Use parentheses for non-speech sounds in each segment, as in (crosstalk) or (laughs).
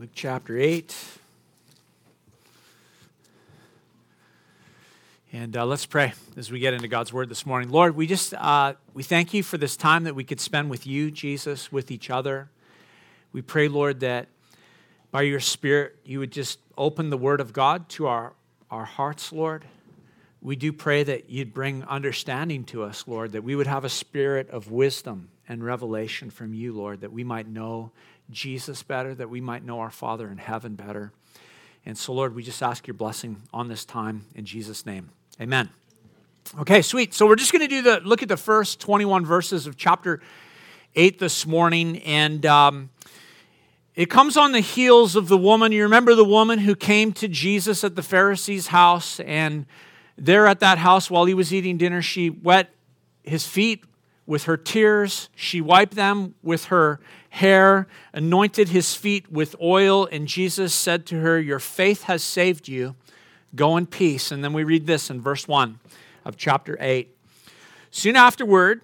Luke chapter 8. And uh, let's pray as we get into God's word this morning. Lord, we just uh, we thank you for this time that we could spend with you, Jesus, with each other. We pray, Lord, that by your Spirit you would just open the word of God to our, our hearts, Lord. We do pray that you'd bring understanding to us, Lord, that we would have a spirit of wisdom and revelation from you, Lord, that we might know Jesus better, that we might know our Father in heaven better. And so, Lord, we just ask your blessing on this time in Jesus' name. Amen. Okay, sweet. So we're just going to do the look at the first 21 verses of chapter 8 this morning. And um, it comes on the heels of the woman. You remember the woman who came to Jesus at the Pharisee's house, and there at that house while he was eating dinner, she wet his feet with her tears. She wiped them with her hair, anointed his feet with oil, and Jesus said to her, Your faith has saved you. Go in peace. And then we read this in verse 1 of chapter 8. Soon afterward,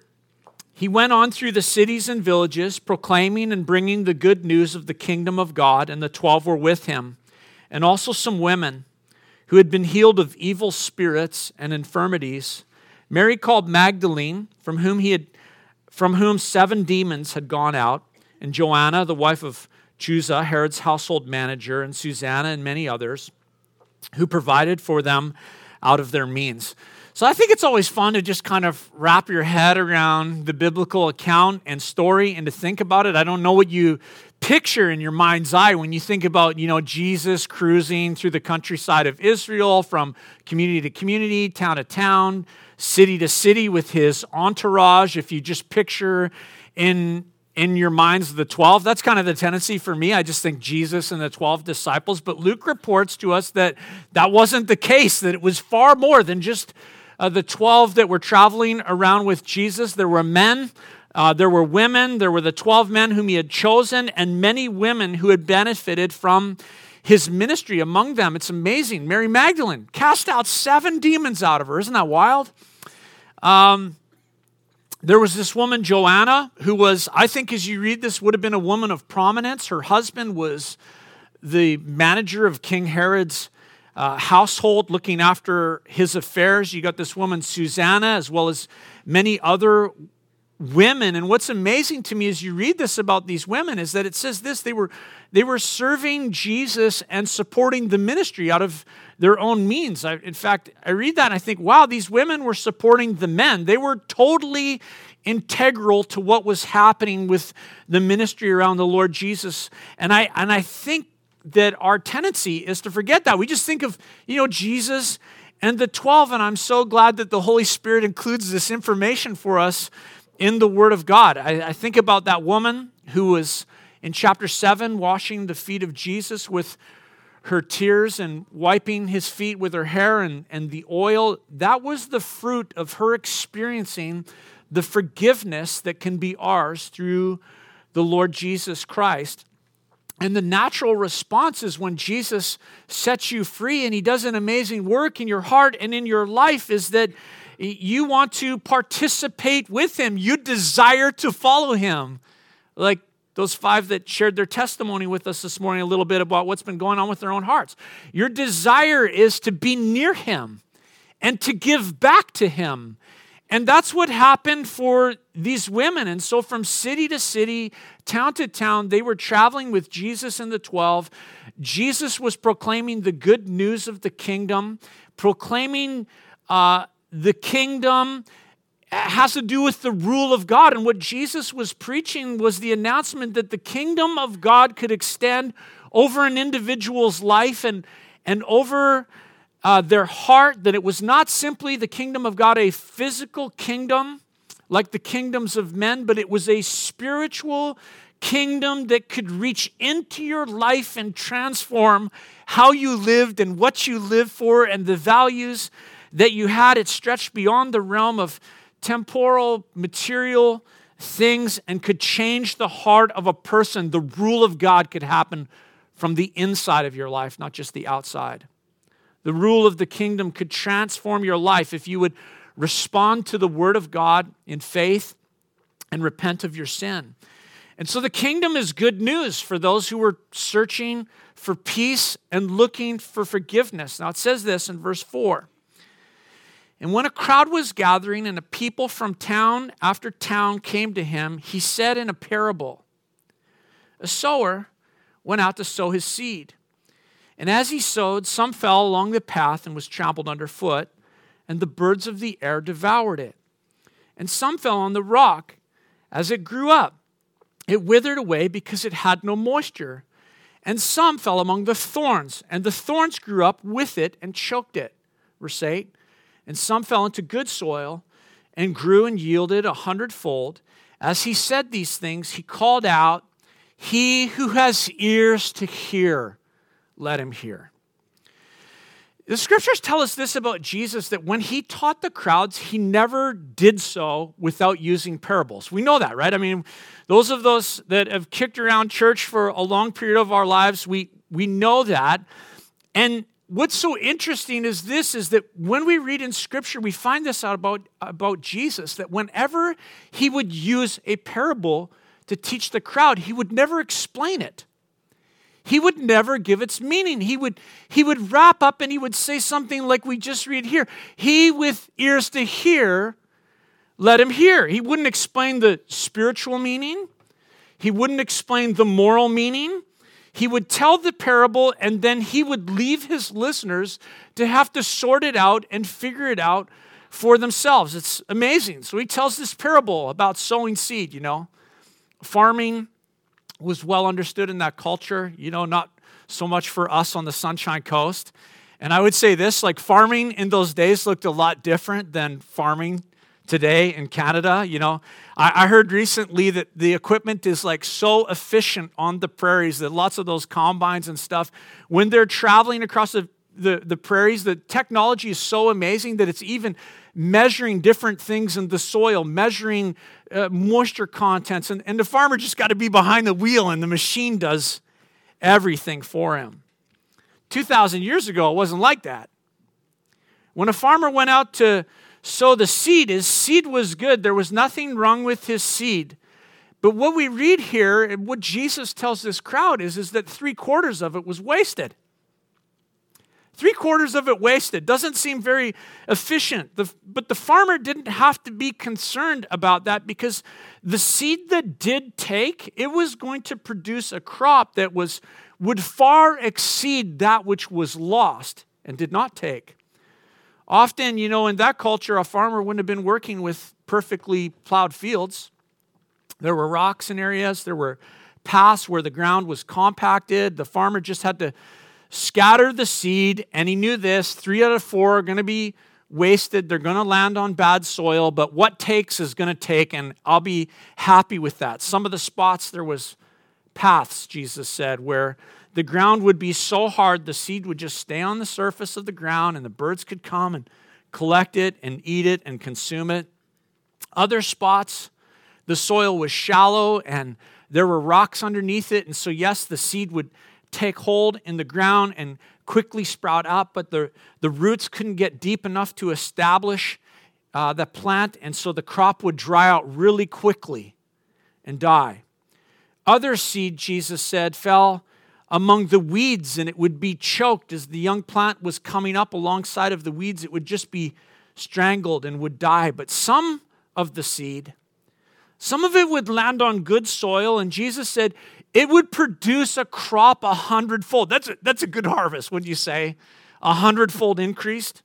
he went on through the cities and villages, proclaiming and bringing the good news of the kingdom of God, and the twelve were with him, and also some women who had been healed of evil spirits and infirmities. Mary called Magdalene, from whom he had from whom seven demons had gone out, and Joanna, the wife of Chuza, Herod's household manager, and Susanna, and many others, who provided for them out of their means. So I think it's always fun to just kind of wrap your head around the biblical account and story and to think about it. I don't know what you picture in your mind's eye when you think about, you know, Jesus cruising through the countryside of Israel from community to community, town to town, city to city with his entourage. If you just picture in in your minds the 12 that's kind of the tendency for me i just think jesus and the 12 disciples but luke reports to us that that wasn't the case that it was far more than just uh, the 12 that were traveling around with jesus there were men uh, there were women there were the 12 men whom he had chosen and many women who had benefited from his ministry among them. It's amazing. Mary Magdalene cast out seven demons out of her. Isn't that wild? Um, there was this woman, Joanna, who was, I think, as you read this, would have been a woman of prominence. Her husband was the manager of King Herod's uh, household, looking after his affairs. You got this woman, Susanna, as well as many other women. And what's amazing to me as you read this about these women is that it says this they were they were serving jesus and supporting the ministry out of their own means. I, in fact i read that and i think wow these women were supporting the men. They were totally integral to what was happening with the ministry around the lord jesus. And i and i think that our tendency is to forget that. We just think of you know jesus and the 12 and i'm so glad that the holy spirit includes this information for us in the Word of God. I, I, think about that woman who was in chapter 7 washing the feet of Jesus with her tears and wiping his feet with her hair and, and the oil. That was the fruit of her experiencing the forgiveness that can be ours through the Lord Jesus Christ. And the natural response is when Jesus sets you free and he does an amazing work in your heart and in your life is that you want to participate with him. You desire to follow him. Like those five that shared their testimony with us this morning a little bit about what's been going on with their own hearts. Your desire is to be near him and to give back to him. And that's what happened for these women. And so, from city to city, town to town, they were traveling with Jesus and the 12. Jesus was proclaiming the good news of the kingdom, proclaiming uh, the kingdom has to do with the rule of God. And what Jesus was preaching was the announcement that the kingdom of God could extend over an individual's life and, and over uh, their heart, that it was not simply the kingdom of God, a physical kingdom like the kingdoms of men, but it was a spiritual kingdom that could reach into your life and transform how you lived and what you lived for and the values that you had. It stretched beyond the realm of temporal, material things and could change the heart of a person. The rule of God could happen from the inside of your life, not just the outside. The rule of the kingdom could transform your life if you would respond to the word of God in faith and repent of your sin. And so the kingdom is good news for those who are searching for peace and looking for forgiveness. Now it says this in verse 4. And when a crowd was gathering and a people from town after town came to him, he said in a parable A sower went out to sow his seed. And as he sowed, some fell along the path and was trampled underfoot, and the birds of the air devoured it. And some fell on the rock. As it grew up, it withered away because it had no moisture. And some fell among the thorns, and the thorns grew up with it and choked it. Verse 8. And some fell into good soil and grew and yielded a hundredfold. As he said these things, he called out, He who has ears to hear, let him hear. The scriptures tell us this about Jesus that when he taught the crowds, he never did so without using parables. We know that, right? I mean, those of us that have kicked around church for a long period of our lives, we, we know that. And what's so interesting is this is that when we read in scripture, we find this out about, about Jesus that whenever he would use a parable to teach the crowd, he would never explain it he would never give its meaning. He would, he would wrap up and he would say something like we just read here He with ears to hear, let him hear. He wouldn't explain the spiritual meaning, he wouldn't explain the moral meaning. He would tell the parable and then he would leave his listeners to have to sort it out and figure it out for themselves. It's amazing. So he tells this parable about sowing seed, you know, farming was well understood in that culture, you know, not so much for us on the Sunshine Coast. And I would say this like farming in those days looked a lot different than farming today in Canada. You know, I, I, heard recently that the equipment is like so efficient on the prairies that lots of those combines and stuff, when they're traveling across the, the, the prairies, the technology is so amazing that it's even measuring different things in the soil, measuring uh, moisture contents. And, and the farmer just got to be behind the wheel, and the machine does everything for him. 2,000 years ago, it wasn't like that. When a farmer went out to sow the seed, his seed was good. There was nothing wrong with his seed. But what we read here, and what Jesus tells this crowd is, is that three quarters of it was wasted. Three quarters of it wasted. Doesn't seem very efficient. The, but the farmer didn't have to be concerned about that because the seed that did take, it was going to produce a crop that was, would far exceed that which was lost and did not take. Often, you know, in that culture, a farmer wouldn't have been working with perfectly plowed fields. There were rocks in areas, there were paths where the ground was compacted. The farmer just had to scatter the seed, and he knew this three out of four are going to be wasted. They're going to land on bad soil, but what takes is going to take, and I'll be happy with that. Some of the spots there was paths, Jesus said, where the ground would be so hard the seed would just stay on the surface of the ground and the birds could come and collect it and eat it and consume it. Other spots, the soil was shallow and there were rocks underneath it. And so, yes, the seed would take hold in the ground and quickly sprout up, but the, the roots couldn't get deep enough to establish uh, the plant, and so the crop would dry out really quickly and die. Other seed, Jesus said, fell among the weeds and it would be choked as the young plant was coming up alongside of the weeds. It would just be strangled and would die. But some of the seed, some of it would land on good soil, and Jesus said, it would produce a crop a hundredfold. That's a, that's a good harvest, wouldn't you say? A hundredfold increased.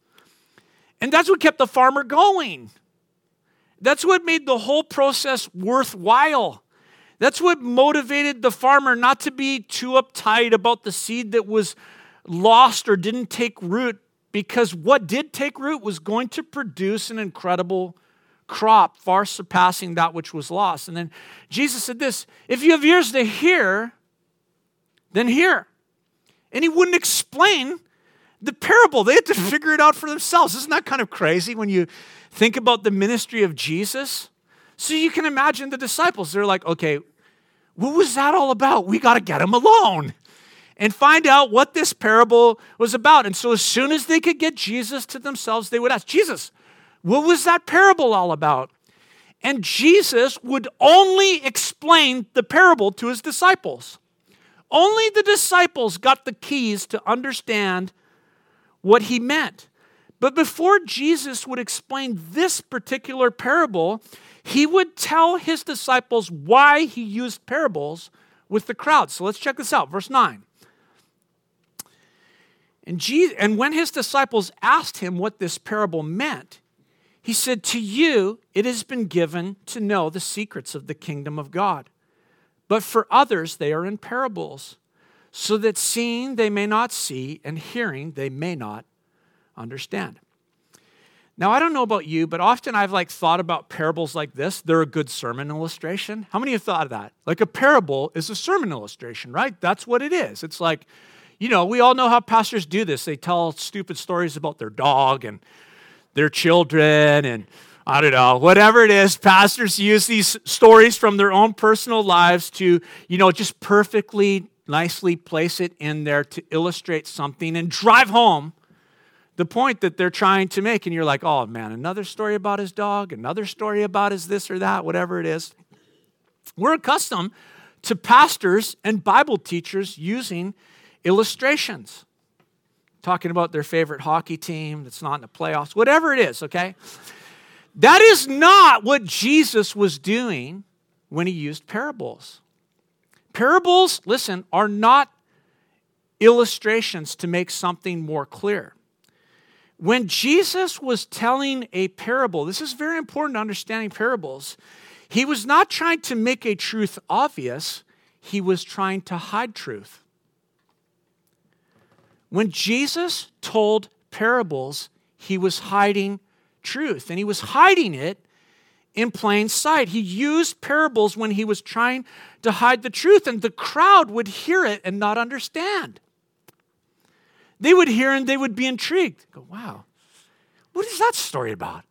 And that's what kept the farmer going. That's what made the whole process worthwhile. That's what motivated the farmer not to be too uptight about the seed that was lost or didn't take root, because what did take root was going to produce an incredible crop, far surpassing that which was lost. And then Jesus said this if you have ears to hear, then hear. And he wouldn't explain the parable. They had to figure it out for themselves. Isn't that kind of crazy when you think about the ministry of Jesus? So you can imagine the disciples. They're like, okay, what was that all about? We got to get him alone and find out what this parable was about. And so as soon as they could get Jesus to themselves, they would ask, Jesus, what was that parable all about? and Jesus would only explain the parable to his disciples. Only the disciples got the keys to understand what he meant. But before Jesus would explain this particular parable, he would tell his disciples why he used parables with the crowd. So let's check this out. Verse 9. And, Jesus, and when his disciples asked him what this parable meant, he said, To you it has been given to know the secrets of the kingdom of God. But for others they are in parables, so that seeing they may not see, and hearing they may not understand. Now, I don't know about you, but often I've like thought about parables like this. They're a good sermon illustration. How many have thought of that? Like a parable is a sermon illustration, right? That's what it is. It's like, you know, we all know how pastors do this. They tell stupid stories about their dog and their children and I don't know, whatever it is, pastors use these stories from their own personal lives to, you know, just perfectly nicely place it in there to illustrate something and drive home the point that they're trying to make. And you're like, oh man, another story about his dog, another story about his this or that, whatever it is. We're accustomed to pastors and Bible teachers using illustrations, talking about their favorite hockey team that's not in the playoffs, whatever it is, okay? That is not what Jesus was doing when he used parables. Parables, listen, are not illustrations to make something more clear. When Jesus was telling a parable, this is very important to understanding parables. He was not trying to make a truth obvious, he was trying to hide truth. When Jesus told parables, he was hiding truth, and he was hiding it in plain sight. He used parables when he was trying to hide the truth, and the crowd would hear it and not understand. They would hear and they would be intrigued. Go, wow, what is that story about?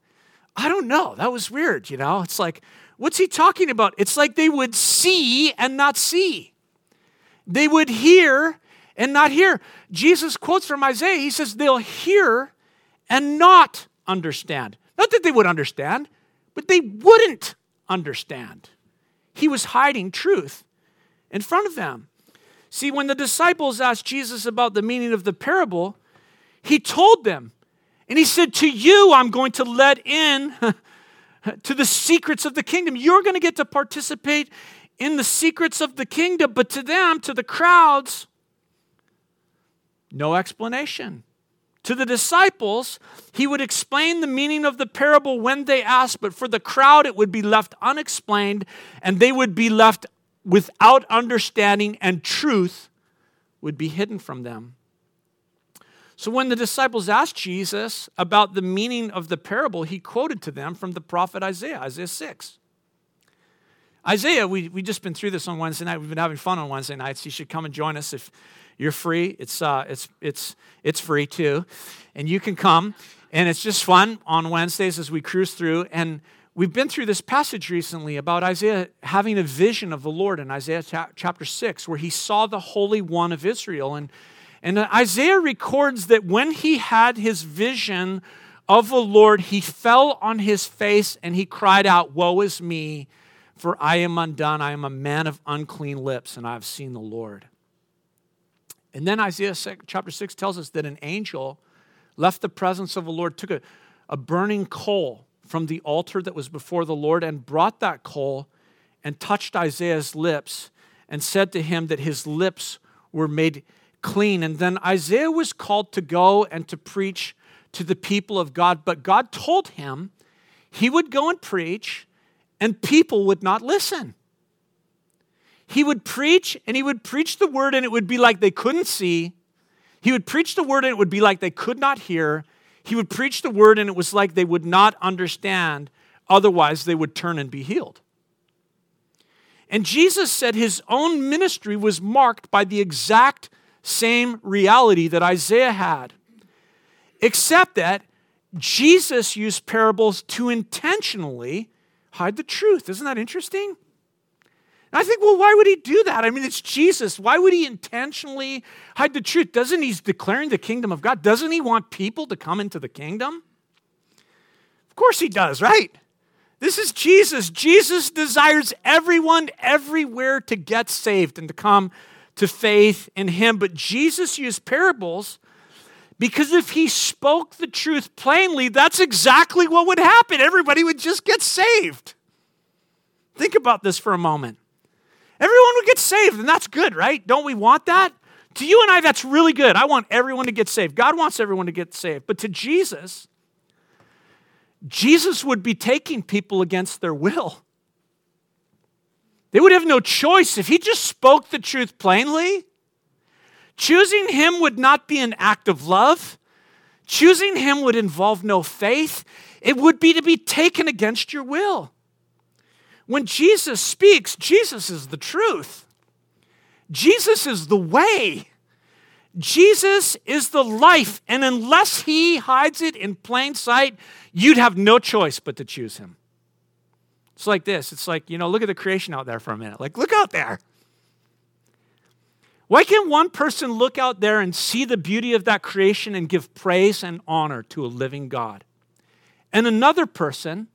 I don't know. That was weird, you know? It's like, what's he talking about? It's like they would see and not see. They would hear and not hear. Jesus quotes from Isaiah. He says, they'll hear and not understand. Not that they would understand, but they wouldn't understand. He was hiding truth in front of them. See, when the disciples asked Jesus about the meaning of the parable, he told them, and he said, To you, I'm going to let in (laughs) to the secrets of the kingdom. You're going to get to participate in the secrets of the kingdom, but to them, to the crowds, no explanation. To the disciples, he would explain the meaning of the parable when they asked, but for the crowd, it would be left unexplained, and they would be left without understanding, and truth would be hidden from them. So when the disciples asked Jesus about the meaning of the parable, he quoted to them from the prophet Isaiah, Isaiah 6. Isaiah, we, we just been through this on Wednesday night. We've been having fun on Wednesday nights. You should come and join us if you're free. It's, uh, it's, it's, it's free too. And you can come. And it's just fun on Wednesdays as we cruise through. And We've been through this passage recently about Isaiah having a vision of the Lord in Isaiah chapter 6, where he saw the Holy One of Israel. And, and Isaiah records that when he had his vision of the Lord, he fell on his face and he cried out, Woe is me, for I am undone. I am a man of unclean lips, and I have seen the Lord. And then Isaiah chapter 6 tells us that an angel left the presence of the Lord, took a, a burning coal from the altar that was before the Lord and brought that coal and touched Isaiah's lips and said to him that his lips were made clean. And then Isaiah was called to go and to preach to the people of God. But God told him he would go and preach, and people would not listen. He would preach, and he would preach the word, and it would be like they couldn't see. He would preach the word, and it would be like they could not hear. He would preach the word, and it was like they would not understand, otherwise, they would turn and be healed. And Jesus said his own ministry was marked by the exact same reality that Isaiah had, except that Jesus used parables to intentionally hide the truth. Isn't that interesting? And I think, well, why would he do that? I mean, it's Jesus. Why would he intentionally hide the truth? Doesn't he's declaring the kingdom of God? Doesn't he want people to come into the kingdom? Of course he does, right? This is Jesus. Jesus desires everyone everywhere to get saved and to come to faith in him. But Jesus used parables because if he spoke the truth plainly, that's exactly what would happen. Everybody would just get saved. Think about this for a moment. Everyone would get saved, and that's good, right? Don't we want that? To you and I, that's really good. I want everyone to get saved. God wants everyone to get saved. But to Jesus, Jesus would be taking people against their will. They would have no choice. If he just spoke the truth plainly, choosing him would not be an act of love. Choosing him would involve no faith. It would be to be taken against your will. When Jesus speaks, Jesus is the truth. Jesus is the way. Jesus is the life. And unless he hides it in plain sight, you'd have no choice but to choose him. It's like this. It's like, you know, look at the creation out there for a minute. Like, look out there. Why can't one person look out there and see the beauty of that creation and give praise and honor to a living God? And another person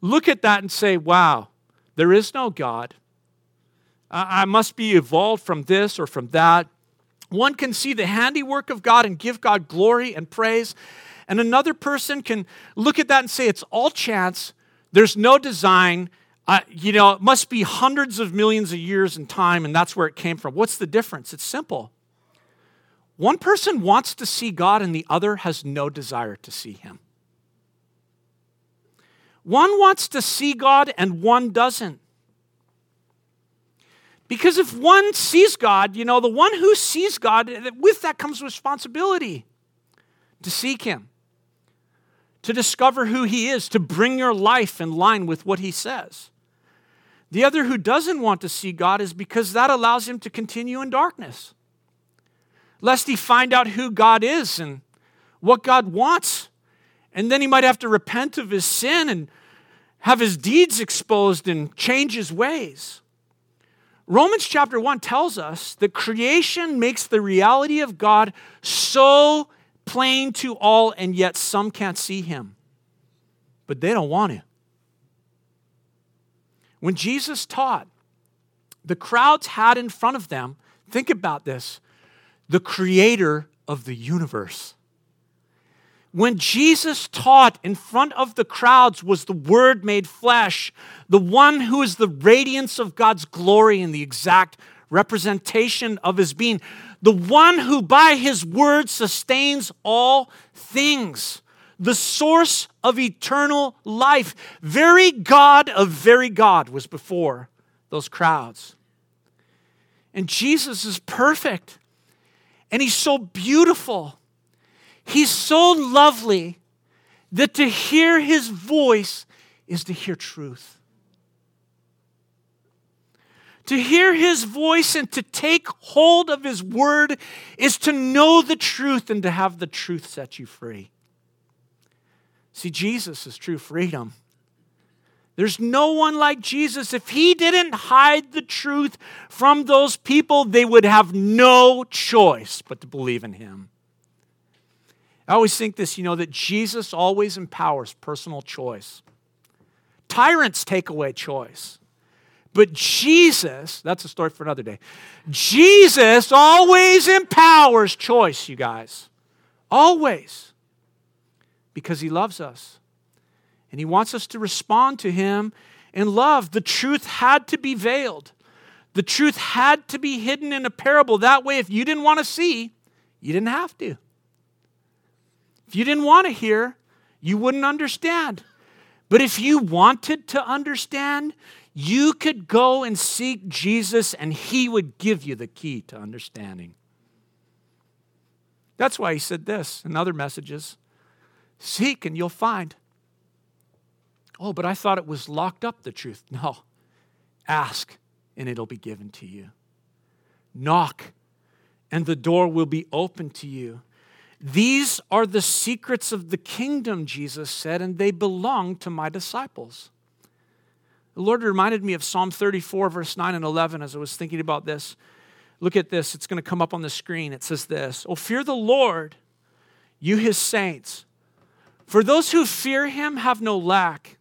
look at that and say, wow, there is no God. I must be evolved from this or from that. One can see the handiwork of God and give God glory and praise. And another person can look at that and say, it's all chance. There's no design. Uh, you know, it must be hundreds of millions of years in time, and that's where it came from. What's the difference? It's simple. One person wants to see God, and the other has no desire to see Him. One wants to see God, and one doesn't. Because if one sees God, you know, the one who sees God, with that comes responsibility to seek Him to discover who He is, to bring your life in line with what He says. The other who doesn't want to see God is because that allows him to continue in darkness, lest he find out who God is and what God wants. And then he might have to repent of his sin and have his deeds exposed and change his ways. Romans chapter 1 tells us that creation makes the reality of God so plain to all, and yet some can't see him. But they don't want to. When Jesus taught, the crowds had in front of them, think about this, the creator of the universe. When Jesus taught in front of the crowds was the Word made flesh, the one who is the radiance of God's glory and the exact representation of his being the one who by his word sustains all things, the source of eternal life. Very God of very God was before those crowds. And Jesus is perfect, and he's so beautiful. He's so lovely that to hear his voice is to hear truth. To hear his voice and to take hold of his word is to know the truth and to have the truth set you free. See, Jesus is true freedom. There's no one like Jesus. If he didn't hide the truth from those people, they would have no choice but to believe in him. I always think this, you know, that Jesus always empowers personal choice. Tyrants take away choice. But Jesus, that's a story for another day. Jesus always empowers choice, you guys. Always. Because he loves us. And he wants us to respond to him in love. The truth had to be veiled, the truth had to be hidden in a parable. That way, if you didn't want to see, you didn't have to. If you didn't want to hear, you wouldn't understand. But if you wanted to understand, you could go and seek Jesus and he would give you the key to understanding. That's why he said this in other messages Seek and you'll find. Oh, but I thought it was locked up, the truth. (laughs) No. Ask and it'll be given to you. Knock and the door will be open to you. These are the secrets of the kingdom, Jesus said, and they belong to my disciples. The Lord reminded me of Psalm 34, verse 9 and 11 as I was thinking about this. Look at this. It's going to come up on the screen. It says this Oh, fear the Lord, you his saints. For those who fear him have no lack.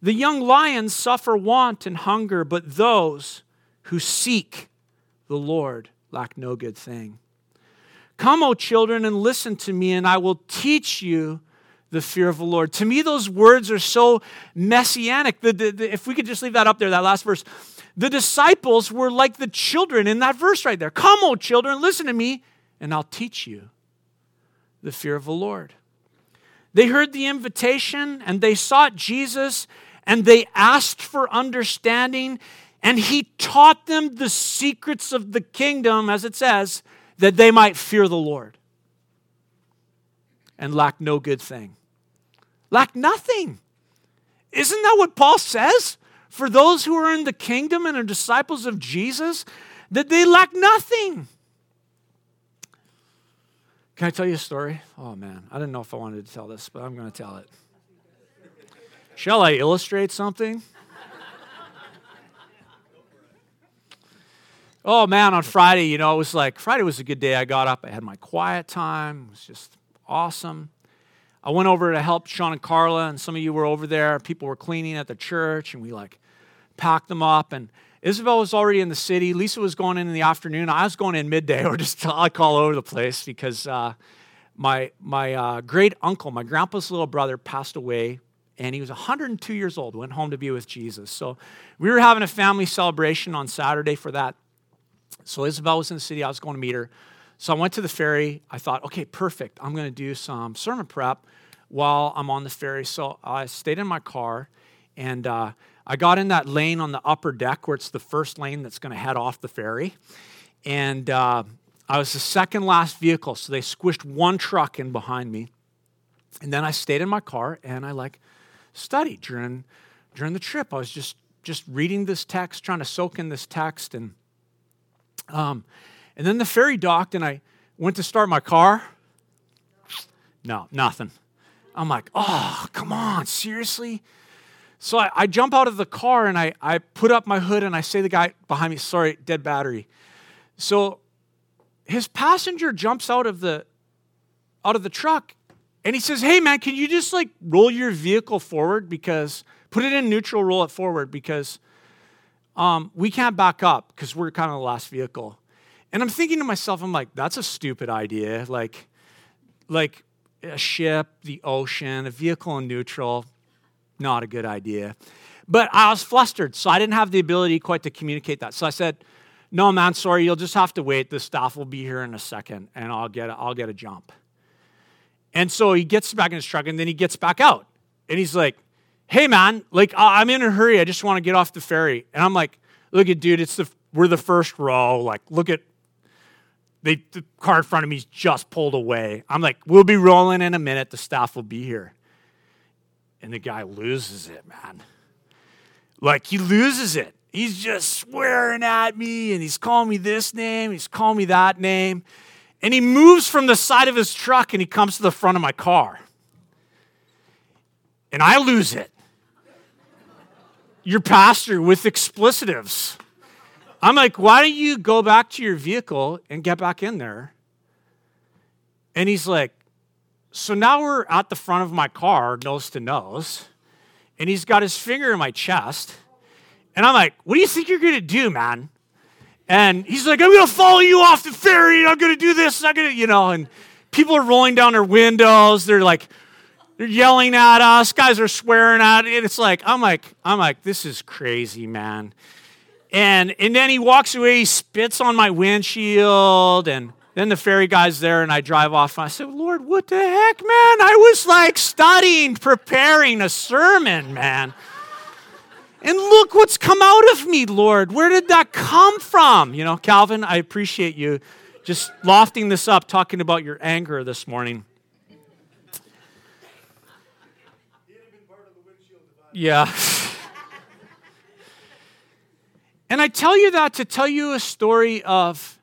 The young lions suffer want and hunger, but those who seek the Lord lack no good thing. Come, O children, and listen to me, and I will teach you the fear of the Lord. To me, those words are so messianic. The, the, the, if we could just leave that up there, that last verse. The disciples were like the children in that verse right there. Come, O children, listen to me, and I'll teach you the fear of the Lord. They heard the invitation and they sought Jesus and they asked for understanding, and he taught them the secrets of the kingdom, as it says, that they might fear the Lord and lack no good thing. Lack nothing. Isn't that what Paul says? For those who are in the kingdom and are disciples of Jesus, that they lack nothing. Can I tell you a story? Oh man, I didn't know if I wanted to tell this, but I'm going to tell it. Shall I illustrate something? Oh man, on Friday, you know, it was like Friday was a good day. I got up, I had my quiet time. It was just awesome. I went over to help Sean and Carla, and some of you were over there. People were cleaning at the church, and we like packed them up. And Isabel was already in the city. Lisa was going in in the afternoon. I was going in midday, (laughs) or just like all over the place because uh, my my uh, great uncle, my grandpa's little brother, passed away and he was 102 years old, went home to be with Jesus. So we were having a family celebration on Saturday for that. So Isabel was in the city, I was going to meet her. So I went to the ferry. I thought, okay, perfect. I'm going to do some sermon prep while I'm on the ferry. So I stayed in my car and uh, I got in that lane on the upper deck where it's the first lane that's going to head off the ferry. And uh, I was the second last vehicle, so they squished one truck in behind me. And then I stayed in my car and I like studied during, during the trip. I was just, just reading this text, trying to soak in this text. And, um, and then the ferry docked, and I went to start my car. No, nothing. I'm like, oh, come on, seriously? So I, I, jump out of the car and I, I put up my hood and I say to the guy behind me, sorry, dead battery. So his passenger jumps out of the out of the truck and he says, Hey, man, can you just like roll your vehicle forward? Because put it in neutral, roll it forward because um, we can't back up because we're kind of the last vehicle. And I'm thinking to myself, I'm like, that's a stupid idea. Like, like a ship, the ocean, a vehicle in neutral, not a good idea. But I was flustered, so I didn't have the ability quite to communicate that. So I said, "No, man, sorry. You'll just have to wait. The staff will be here in a second, and I'll get a, I'll get a jump." And so he gets back in his truck and then he gets back out. And he's like, hey, man, like, I'm in a hurry. I just want to get off the ferry. And I'm like, look at, dude, it's the, we're the first row. Like, look at, they, the car in front of me's just pulled away. I'm like, we'll be rolling in a minute. The staff will be here. And the guy loses it, man. Like, he loses it. He's just swearing at me and he's calling me this name, he's calling me that name. And he moves from the side of his truck and he comes to the front of my car. And I lose it. Your pastor with explicitives. I'm like, why don't you go back to your vehicle and get back in there? And he's like, so now we're at the front of my car, nose to nose, and he's got his finger in my chest. And I'm like, what do you think you're gonna do, man? And he's like, I'm going to follow you off the ferry. And I'm going to do this. And I'm going to, you know, and people are rolling down their windows. They're like, they're yelling at us. Guys are swearing at it. It's like, I'm like, I'm like, this is crazy, man. And, and then he walks away, he spits on my windshield. And then the ferry guy's there, and I drive off. And I said, Lord, what the heck, man? I was like studying, preparing a sermon, man. And look what's come out of me, Lord. Where did that come from? You know, Calvin, I appreciate you just lofting this up, talking about your anger this morning. Yeah. and I tell you that to tell you a story of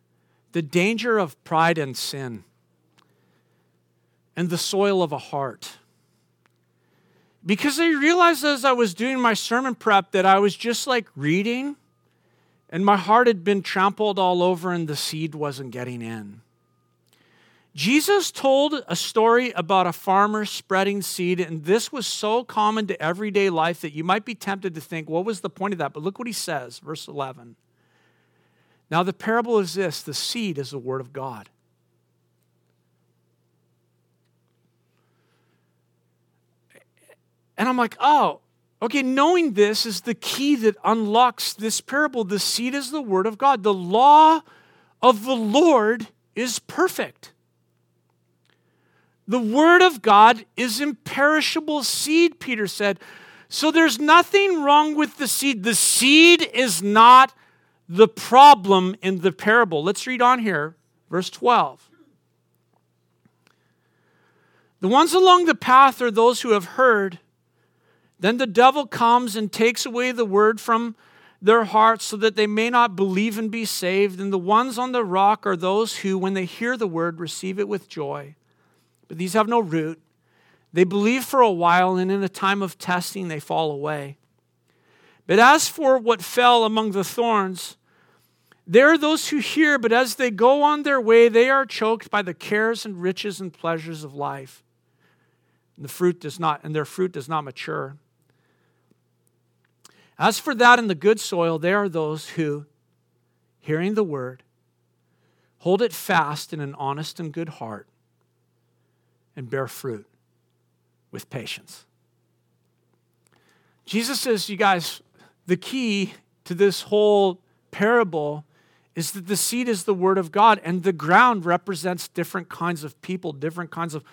the danger of pride and sin and the soil of a heart. Because I realized as I was doing my sermon prep that I was just like reading, and my heart had been trampled all over, and the seed wasn't getting in. Jesus told a story about a farmer spreading seed, and this was so common to everyday life that you might be tempted to think, what was the point of that? But look what he says, verse 11. Now, the parable is this the seed is the word of God. And I'm like, oh, okay, knowing this is the key that unlocks this parable. The seed is the word of God. The law of the Lord is perfect. The word of God is imperishable seed, Peter said. So there's nothing wrong with the seed. The seed is not the problem in the parable. Let's read on here, verse 12. The ones along the path are those who have heard. Then the devil comes and takes away the word from their hearts so that they may not believe and be saved. And the ones on the rock are those who, when they hear the word, receive it with joy but these have no root. They believe for a while, and in a time of testing, they fall away. But as for what fell among the thorns, there are those who hear, but as they go on their way, they are choked by the cares and riches and pleasures of life. And the fruit does not, and their fruit does not mature. As for that in the good soil, there are those who, hearing the word, hold it fast in an honest and good heart and bear fruit with patience. Jesus says, you guys, the key to this whole parable is that the seed is the word of God and the ground represents different kinds of people, different kinds of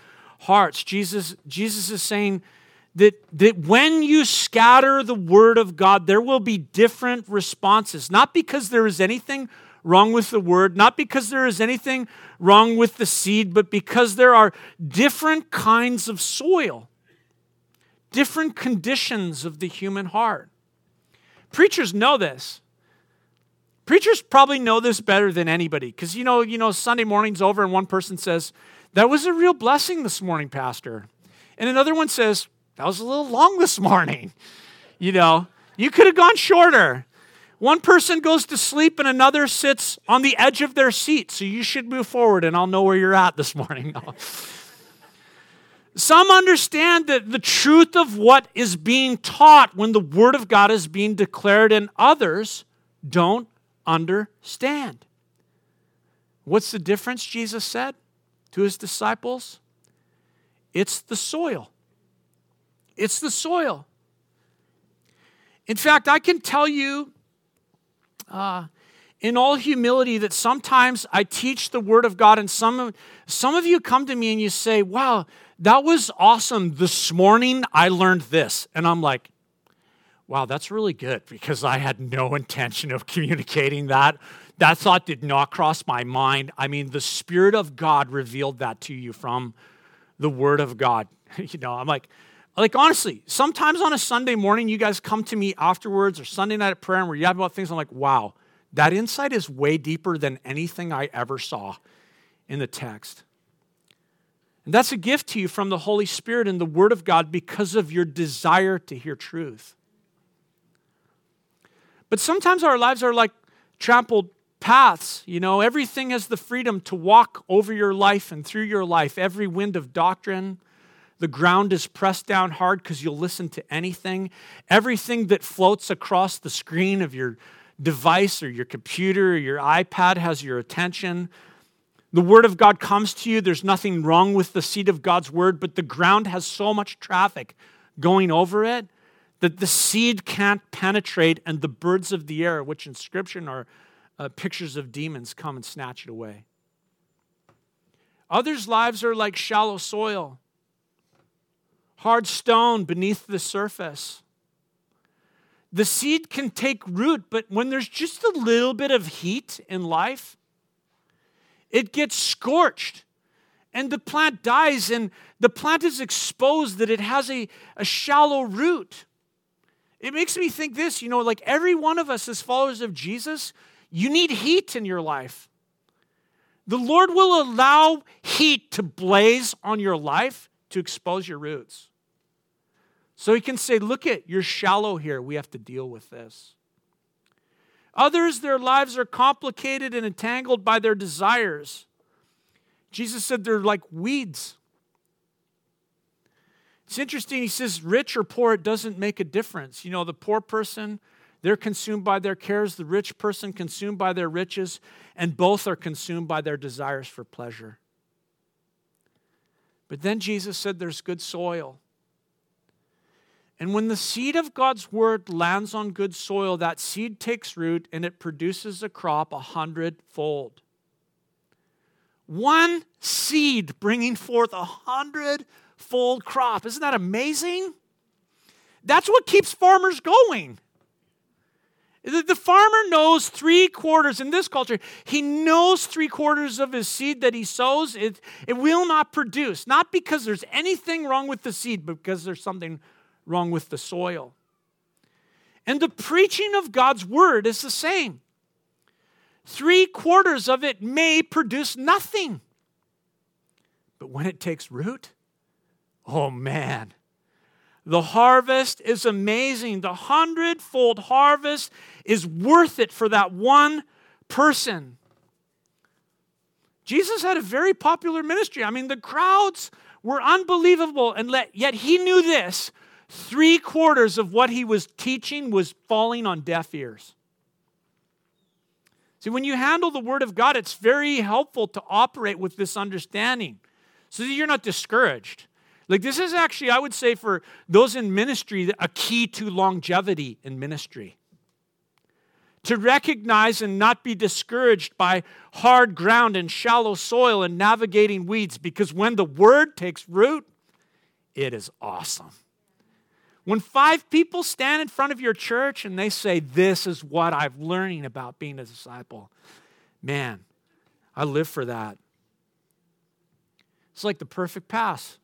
hearts. Jesus, Jesus is saying that, that when you scatter the word of God, there will be different responses. Not because there is anything wrong with the word, not because there is anything wrong with the seed, but because there are different kinds of soil, different conditions of the human heart. Preachers know this. Preachers probably know this better than anybody because you know, you know, Sunday morning's over and one person says, That was a real blessing this morning, Pastor. And another one says, That was a little long this morning. You know, you could have gone shorter. One person goes to sleep and another sits on the edge of their seat. So you should move forward and I'll know where you're at this morning. (laughs) Some understand that the truth of what is being taught when the Word of God is being declared, and others don't understand. What's the difference, Jesus said to his disciples? It's the soil. It's the soil. In fact, I can tell you uh, in all humility that sometimes I teach the Word of God, and some some of you come to me and you say, Wow, that was awesome. This morning I learned this. And I'm like, Wow, that's really good because I had no (laughs) intention of communicating that. That thought did not cross my mind. I mean, the Spirit of God revealed that to you from the Word of God. (laughs) you know, I'm like, like, honestly, sometimes on a Sunday morning, you guys come to me afterwards or Sunday night at prayer and we're yapping about things. I'm like, wow, that insight is way deeper than anything I ever saw in the text. And that's a gift to you from the Holy Spirit and the Word of God because of your desire to hear truth. But sometimes our lives are like trampled paths. You know, everything has the freedom to walk over your life and through your life. Every wind of doctrine, the ground is pressed down hard because you'll listen to anything. Everything that floats across the screen of your device or your computer or your iPad has your attention. The Word of God comes to you. There's nothing wrong with the seed of God's Word, but the ground has so much traffic going over it that the seed can't penetrate, and the birds of the air, which in Scripture are uh, pictures of demons, come and snatch it away. Others' lives are like shallow soil hard stone beneath the surface. The seed can take root, but when there's just a little bit of heat in life, it gets scorched and the plant dies, and the plant is exposed that it has a, a shallow root. It makes me think this you know, like every one of us as followers of Jesus, you need heat in your life. The Lord will allow heat to blaze on your life to expose your roots. So he can say, Look at, you're shallow here. We have to deal with this. Others, their lives are complicated and entangled by their desires. Jesus said they're like weeds. It's interesting. He says, rich or poor, it doesn't make a difference. You know, the poor person, they're consumed by their cares, the rich person consumed by their riches, and both are consumed by their desires for pleasure. But then Jesus said there's good soil. And when the seed of God's word lands on good soil, that seed takes root and it produces a crop a hundredfold. One seed bringing forth a hundredfold crop. Isn't that amazing? That's what keeps farmers going. The farmer knows three quarters in this culture, he knows three quarters of his seed that he sows, it, it will not produce. Not because there's anything wrong with the seed, but because there's something wrong with the soil. And the preaching of God's word is the same. Three quarters of it may produce nothing. But when it takes root, oh man, the harvest is amazing. The hundredfold harvest is worth it for that one person. Jesus had a very popular ministry. I mean, the crowds were unbelievable, and yet he knew this three quarters of what he was teaching was falling on deaf ears. See, when you handle the Word of God, it's very helpful to operate with this understanding so that you're not discouraged. Like, this is actually, I would say, for those in ministry, a key to longevity in ministry. To recognize and not be discouraged by hard ground and shallow soil and navigating weeds, because when the word takes root, it is awesome. When five people stand in front of your church and they say, This is what I'm learning about being a disciple, man, I live for that. It's like the perfect pass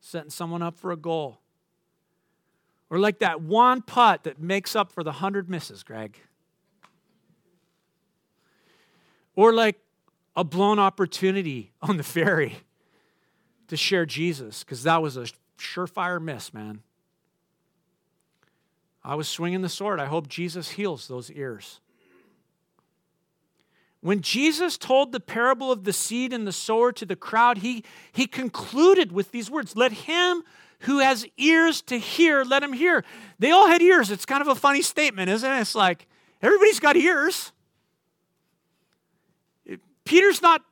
setting someone up for a goal. Or like that one putt that makes up for the hundred misses, Greg. Or like a blown opportunity (laughs) on the ferry to share Jesus, because that was a surefire miss, man. I was swinging the sword. I hope Jesus heals those ears. When Jesus told the parable of the seed and the sower to the crowd, he, he concluded with these words Let him who has ears to hear, let him hear. They all had ears. It's kind of a funny statement, isn't it? It's like everybody's got ears. Peter's not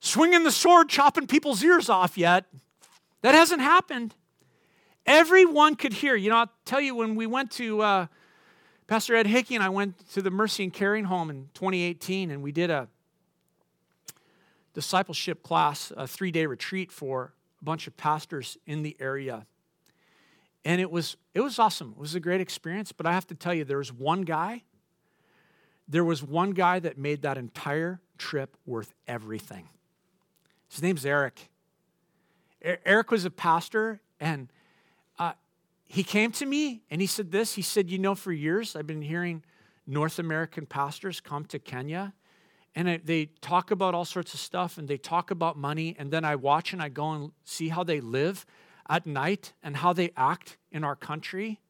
swinging the sword, chopping people's ears off yet. That hasn't happened. Everyone could hear. You know, I'll tell you, when we went to uh, Pastor Ed Hickey and I went to the Mercy and Caring Home in 2018, and we did a discipleship class, a three day retreat for a bunch of pastors in the area. And it was, it was awesome. It was a great experience. But I have to tell you, there was one guy, there was one guy that made that entire trip worth everything. His name's Eric. Eric was a pastor, and he came to me and he said this. He said, You know, for years I've been hearing North American pastors come to Kenya and they talk about all sorts of stuff and they talk about money. And then I watch and I go and see how they live at night and how they act in our country.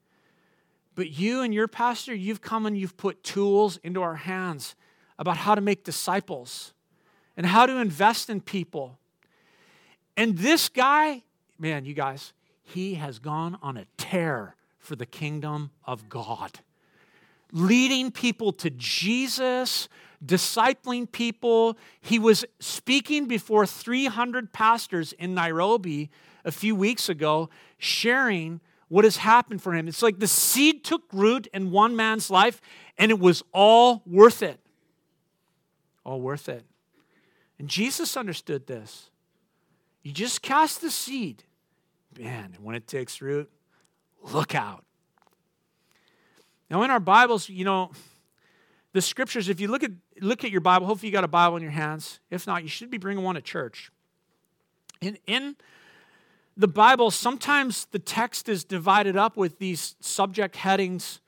But you and your pastor, you've come and you've put tools into our hands about how to make disciples and how to invest in people. And this guy, man, you guys, he has gone on a for the kingdom of God, leading people to Jesus, discipling people. He was speaking before 300 pastors in Nairobi a few weeks ago, sharing what has happened for him. It's like the seed took root in one man's life, and it was all worth it. All worth it. And Jesus understood this. You just cast the seed man, and when it takes root, look out. Now, in our Bibles, you know, the scriptures, if you look at, look at your Bible, hopefully you got a Bible in your hands. If not, you should be bringing one to church. In, in the Bible, sometimes the text is divided up with these subject headings,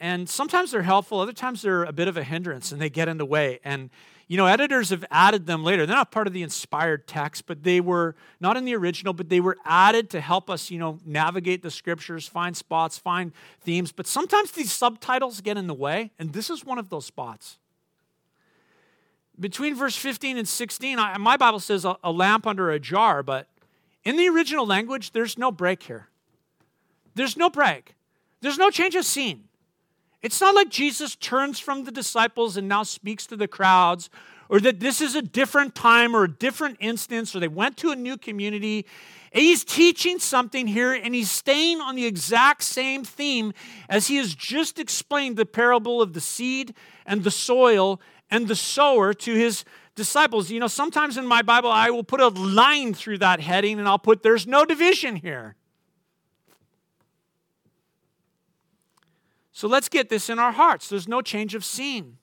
and sometimes they're helpful, other times they're a bit of a hindrance and they get in the way. And you know, editors have added them later. They're not part of the inspired text, but they were not in the original, but they were added to help us, you know, navigate the scriptures, find spots, find themes. But sometimes these subtitles get in the way, and this is one of those spots. between verse 15 and 16, I, my Bible says a, a lamp under a jar, but in the original language, there's no break here. There's no break. There's no change of scene. It's not like Jesus turns from the disciples and now speaks to the crowds, or that this is a different time or a different instance, or they went to a new community. He's teaching something here, and he's staying on the exact same theme as he has just explained the parable of the seed and the soil and the sower to his disciples. You know, sometimes in my Bible, I will put a line through that heading and I'll put, there's no division here. So let's get this in our hearts. There's no change of scene.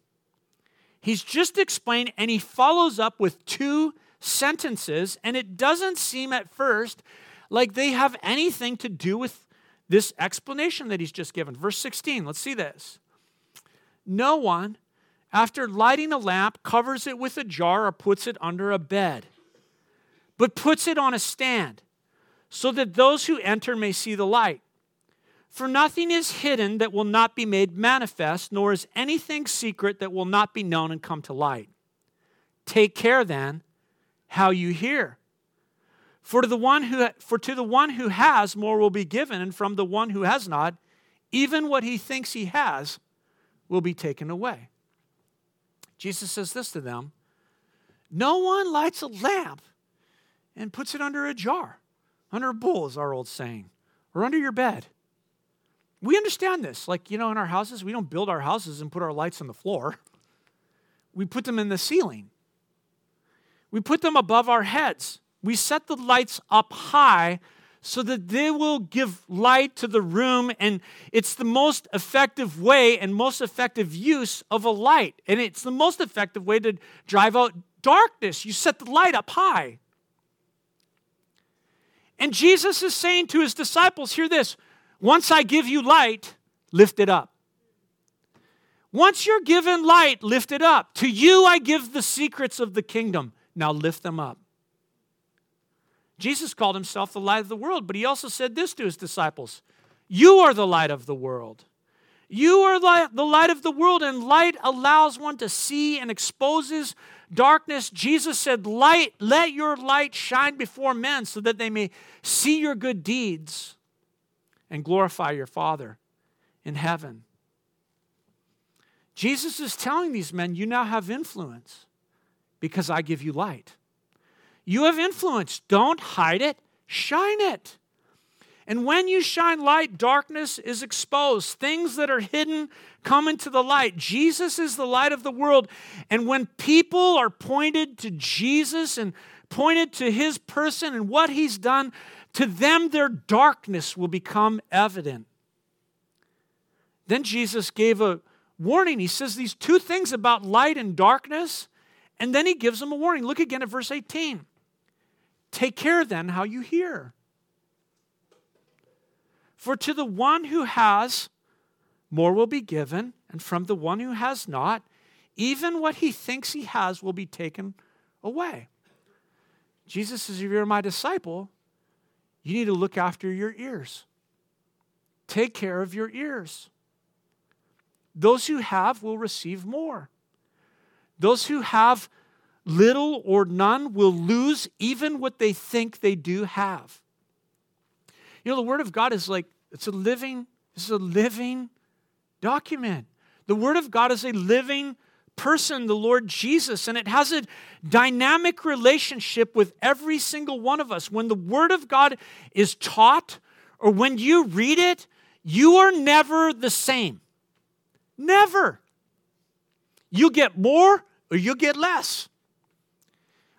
He's just explained, and he follows up with two sentences, and it doesn't seem at first like they have anything to do with this explanation that he's just given. Verse 16, let's see this. No one after lighting a lamp, covers it with a jar or puts it under a bed, but puts it on a stand so that those who enter may see the light. For nothing is hidden that will not be made manifest, nor is anything secret that will not be known and come to light. Take care then how you hear. For to the one who for to the one who has more will be given, and from the one who has not, even what he thinks he has will be taken away. Jesus says this to them No one lights a lamp and puts it under a jar, under a bowl, is our old saying, or under your bed. We understand this. Like, you know, in our houses, we don't build our houses and put our lights on the floor, (laughs) we put them in the ceiling. We put them above our heads. We set the lights up high so that they will give light to the room. And it's the most effective way and most effective use of a light. And it's the most effective way to drive out darkness. You set the light up high. And Jesus is saying to his disciples, hear this once I give you light, lift it up. Once you're given light, lift it up. To you I give the secrets of the kingdom. Now lift them up. Jesus called himself the light of the world, but he also said this to his disciples You are the light of the world. You are the light of the world, and light allows one to see and exposes darkness. Jesus said, Light, let your light shine before men so that they may see your good deeds and glorify your Father in heaven. Jesus is telling these men, You now have influence because I give you light. You have influence. Don't hide it, shine it. And when you shine light, darkness is exposed. Things that are hidden come into the light. Jesus is the light of the world. And when people are pointed to Jesus and pointed to his person and what he's done, to them their darkness will become evident. Then Jesus gave a warning. He says these two things about light and darkness, and then he gives them a warning. Look again at verse 18. Take care then how you hear. For to the one who has, more will be given, and from the one who has not, even what he thinks he has will be taken away. Jesus says, If you're my disciple, you need to look after your ears. Take care of your ears. Those who have will receive more. Those who have little or none will lose even what they think they do have. You know, the Word of God is like, it's a living, it's a living document. The Word of God is a living person, the Lord Jesus, and it has a dynamic relationship with every single one of us. When the Word of God is taught or when you read it, you are never the same. Never. You get more or you get less.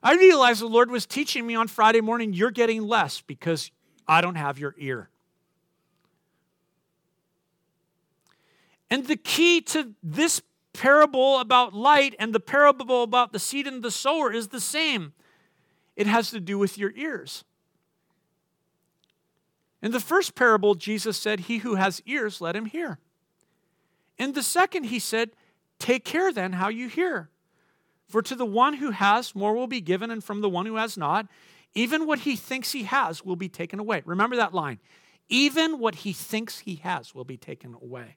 I realized the Lord was teaching me on Friday morning, you're getting less because I don't have your ear. And the key to this parable about light and the parable about the seed and the sower is the same. It has to do with your ears. In the first parable, Jesus said, He who has ears, let him hear. In the second, he said, Take care then how you hear. For to the one who has, more will be given, and from the one who has not, even what he thinks he has will be taken away. Remember that line. Even what he thinks he has will be taken away.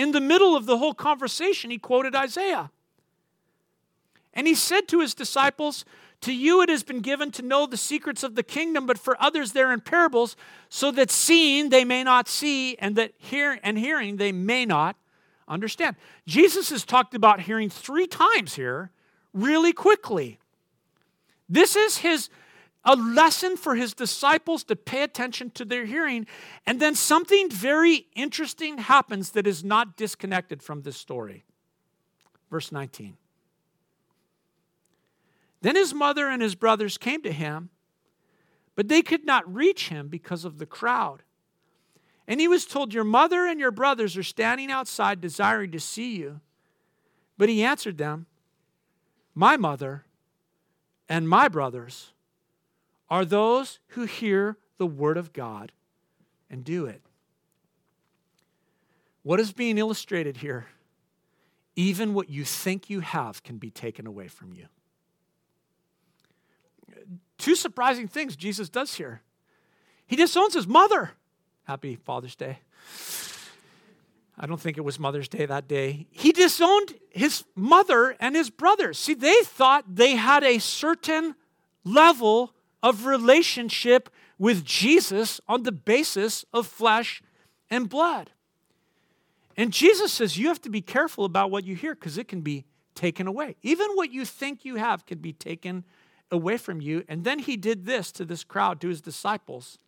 In the middle of the whole conversation, he quoted Isaiah And he said to his disciples, To you it has been given to know the secrets of the kingdom, but for others they're in parables, so that seeing they may not see, and that hear and hearing they may not understand. Jesus has talked about hearing three times here, really quickly. This is his a lesson for his disciples to pay attention to their hearing. And then something very interesting happens that is not disconnected from this story. Verse 19. Then his mother and his brothers came to him, but they could not reach him because of the crowd. And he was told, Your mother and your brothers are standing outside desiring to see you. But he answered them, My mother and my brothers are those who hear the word of God and do it. What is being illustrated here? Even what you think you have can be taken away from you. Two surprising things Jesus does here. He disowns his mother. Happy Father's Day. I don't think it was Mother's Day that day. He disowned his mother and his brothers. See, they thought they had a certain level of relationship with Jesus on the basis of flesh and blood. And Jesus says you have to be careful about what you hear because it can be taken away. Even what you think you have can be taken away from you. And then he did this to this crowd, to his disciples.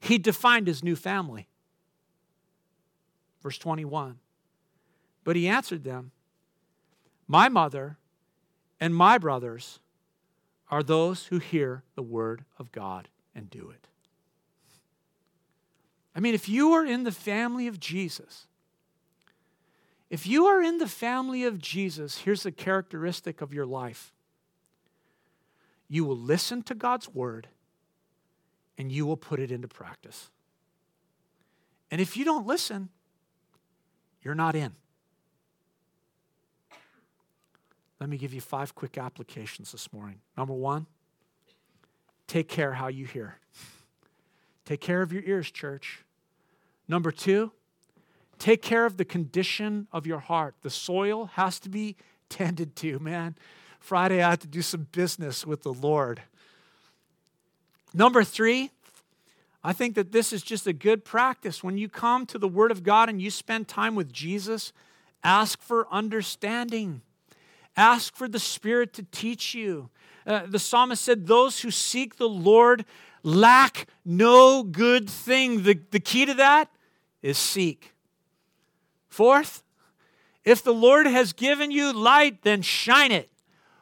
He defined his new family. Verse 21. But he answered them, My mother and my brothers are those who hear the word of God and do it. I mean, if you are in the family of Jesus, if you are in the family of Jesus, here's the characteristic of your life you will listen to God's word and you will put it into practice. And if you don't listen, you're not in. Let me give you five quick applications this morning. Number one, take care how you hear. Take care of your ears, church. Number two, take care of the condition of your heart. The soil has to be (laughs) tended to, man. Friday, I had to do some business with the Lord. Number three, I think that this is just a good practice. When you come to the Word of God and you spend time with Jesus, ask for understanding. Ask for the Spirit to teach you. Uh, the psalmist said, Those who seek the Lord lack no good thing. The, the key to that is seek. Fourth, if the Lord has given you light, then shine it.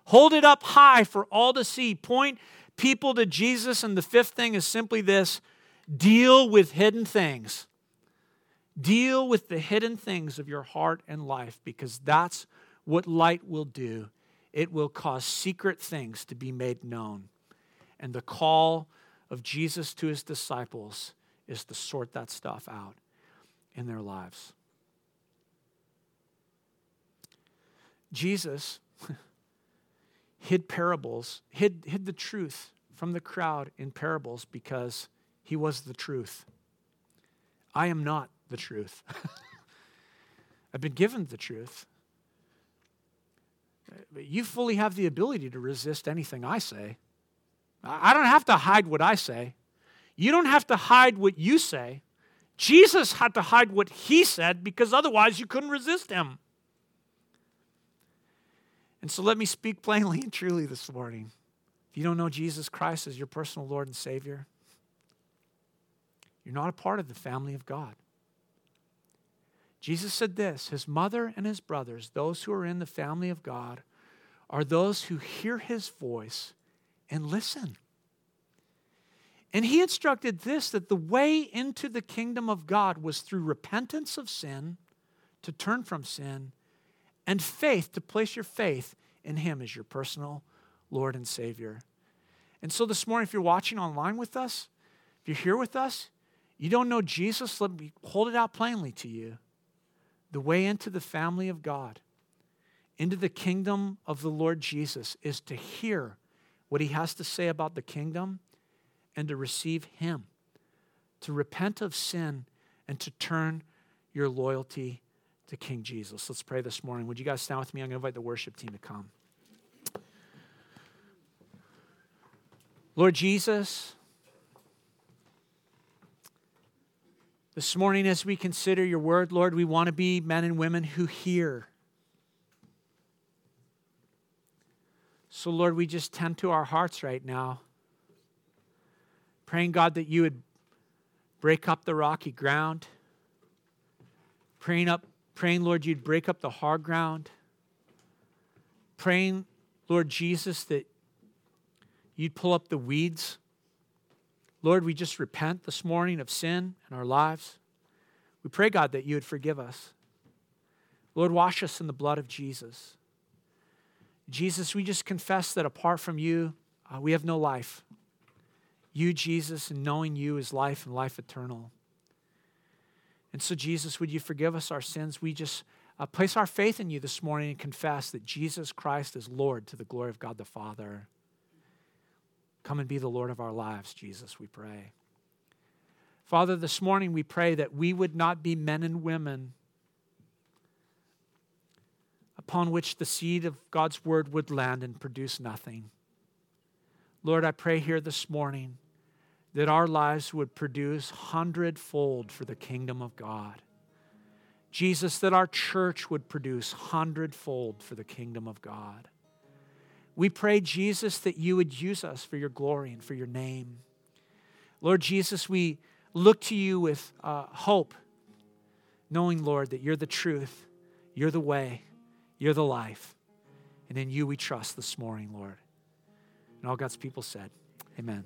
Hold it up high for all to see. Point people to Jesus. And the fifth thing is simply this deal with hidden things. Deal with the hidden things of your heart and life because that's what light will do. It will cause secret things to be made known. And the call of Jesus to his disciples is to sort that stuff out in their lives. Jesus (laughs) hid parables, hid, hid the truth from the crowd in parables because he was the truth. I am not the truth. (laughs) I've been given the truth. You fully have the ability to resist anything I say. I don't have to hide what I say. You don't have to hide what you say. Jesus had to hide what he said because otherwise you couldn't resist him. And so let me speak (laughs) plainly and truly this morning. If you don't know Jesus Christ as your personal Lord and Savior, you're not a part of the family of God. Jesus said this His mother and his brothers, those who are in the family of God, are those who hear his voice and listen. And he instructed this that the way into the kingdom of God was through repentance of sin, to turn from sin, and faith, to place your faith in him as your personal Lord and Savior. And so this morning, if you're watching online with us, if you're here with us, you don't know Jesus, let me hold it out plainly to you. The way into the family of God, into the kingdom of the Lord Jesus, is to hear what he has to say about the kingdom and to receive him, to repent of sin and to turn your loyalty to King Jesus. Let's pray this morning. Would you guys stand with me? I'm going to invite the worship team to come. Lord Jesus, this morning as we consider your word, Lord, we want to be men and women who hear. So, Lord, we just tend to our hearts right now, praying, God, that you would break up the rocky ground. Praying up, praying, Lord, you'd break up the hard ground. Praying, Lord Jesus, that you'd pull up the weeds. Lord, we just repent this morning of sin in our lives. We pray, God, that you would forgive us. Lord, wash us in the blood of Jesus. Jesus, we just confess that apart from you, uh, we have no life. You, Jesus, and knowing you is life and life eternal. And so, Jesus, would you forgive us our sins? We just uh, place our faith in you this morning and confess that Jesus Christ is Lord to the glory of God the Father. Come and be the Lord of our lives, Jesus, we pray. Father, this morning we pray that we would not be men and women upon which the seed of God's word would land and produce nothing. Lord, I pray here this morning that our lives would produce hundredfold for the kingdom of God. Jesus, that our church would produce hundredfold for the kingdom of God. We pray, Jesus, that you would use us for your glory and for your name. Lord Jesus, we look to you with uh, hope, knowing, Lord, that you're the truth, you're the way, you're the life. And in you we trust this morning, Lord. And all God's people said, Amen.